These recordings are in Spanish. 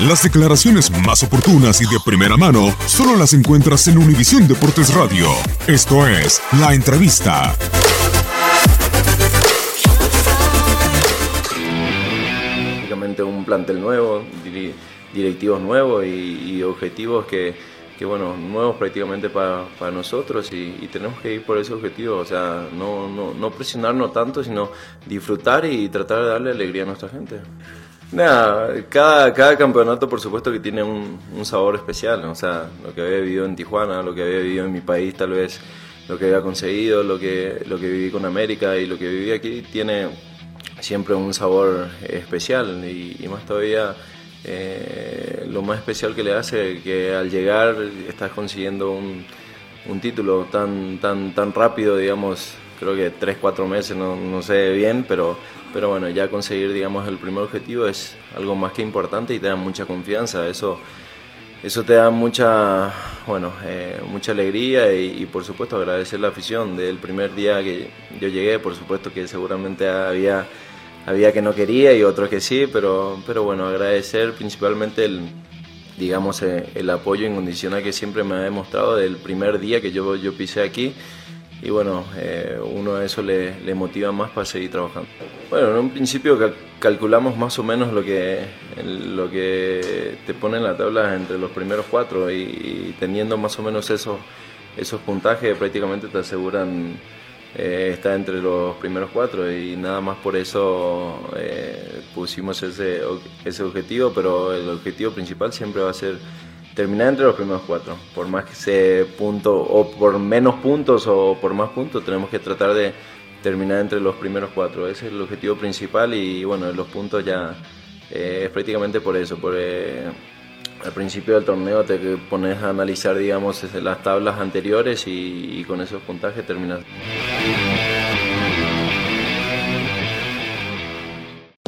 Las declaraciones más oportunas y de primera mano solo las encuentras en Univisión Deportes Radio. Esto es La Entrevista. Básicamente un plantel nuevo, directivos nuevos y, y objetivos que, que, bueno, nuevos prácticamente para, para nosotros y, y tenemos que ir por ese objetivo, o sea, no, no, no presionarnos tanto, sino disfrutar y tratar de darle alegría a nuestra gente. Nada, cada, cada campeonato por supuesto que tiene un, sabor especial, o sea, lo que había vivido en Tijuana, lo que había vivido en mi país tal vez, lo que había conseguido, lo que, lo que viví con América y lo que viví aquí tiene siempre un sabor especial. Y, y más todavía eh, lo más especial que le hace que al llegar estás consiguiendo un, un título tan, tan, tan rápido, digamos, creo que 3, 4 meses, no, no sé bien, pero, pero bueno, ya conseguir, digamos, el primer objetivo es algo más que importante y te da mucha confianza, eso, eso te da mucha, bueno, eh, mucha alegría y, y, por supuesto agradecer la afición del primer día que yo llegué, por supuesto que seguramente había, había que no quería y otros que sí, pero, pero bueno, agradecer principalmente el, digamos, eh, el apoyo incondicional que siempre me ha demostrado del primer día que yo, yo pisé aquí. Y bueno, eh, uno a eso le, motiva más para seguir trabajando. Bueno, en un principio cal calculamos más o menos lo que, lo que te pone en la tabla entre los primeros cuatro y, y teniendo más o menos esos, esos puntajes prácticamente te aseguran eh, estar entre los primeros cuatro y nada más por eso eh, pusimos ese, ese objetivo, pero el objetivo principal siempre va a ser terminar entre los primeros cuatro. Por más que sea punto, o por menos puntos o por más puntos, tenemos que tratar de terminar entre los primeros cuatro. Ese es el objetivo principal y bueno, los puntos ya eh, es prácticamente por eso. Por, eh, al principio del torneo te pones a analizar, digamos, las tablas anteriores y con esos puntajes terminas.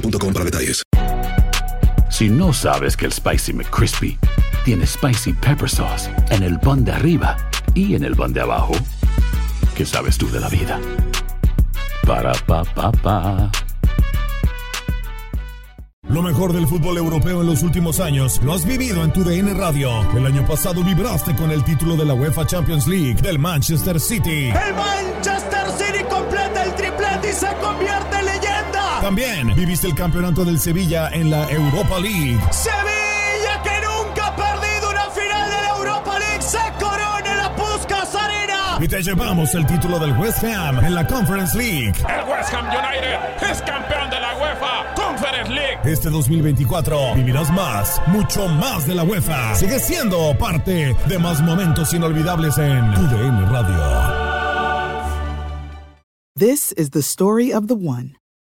boostmobile para detalles. Si no sabes que el Spicy McCrispy tiene Spicy Pepper Sauce en el pan de arriba y en el pan de abajo, ¿qué sabes tú de la vida? Para, pa, pa, pa. Lo mejor del fútbol europeo en los últimos años lo has vivido en tu DN Radio. El año pasado vibraste con el título de la UEFA Champions League del Manchester City. El Manchester City completa el triplete y se convierte en. También viviste el campeonato del Sevilla en la Europa League. Sevilla que nunca ha perdido una final de la Europa League se corona en la Puskas Arena. Y te llevamos el título del West Ham en la Conference League. El West Ham United es campeón de la UEFA Conference League Este 2024 vivirás más, mucho más de la UEFA. Sigue siendo parte de más momentos inolvidables en tu DN Radio. This is the story of the one.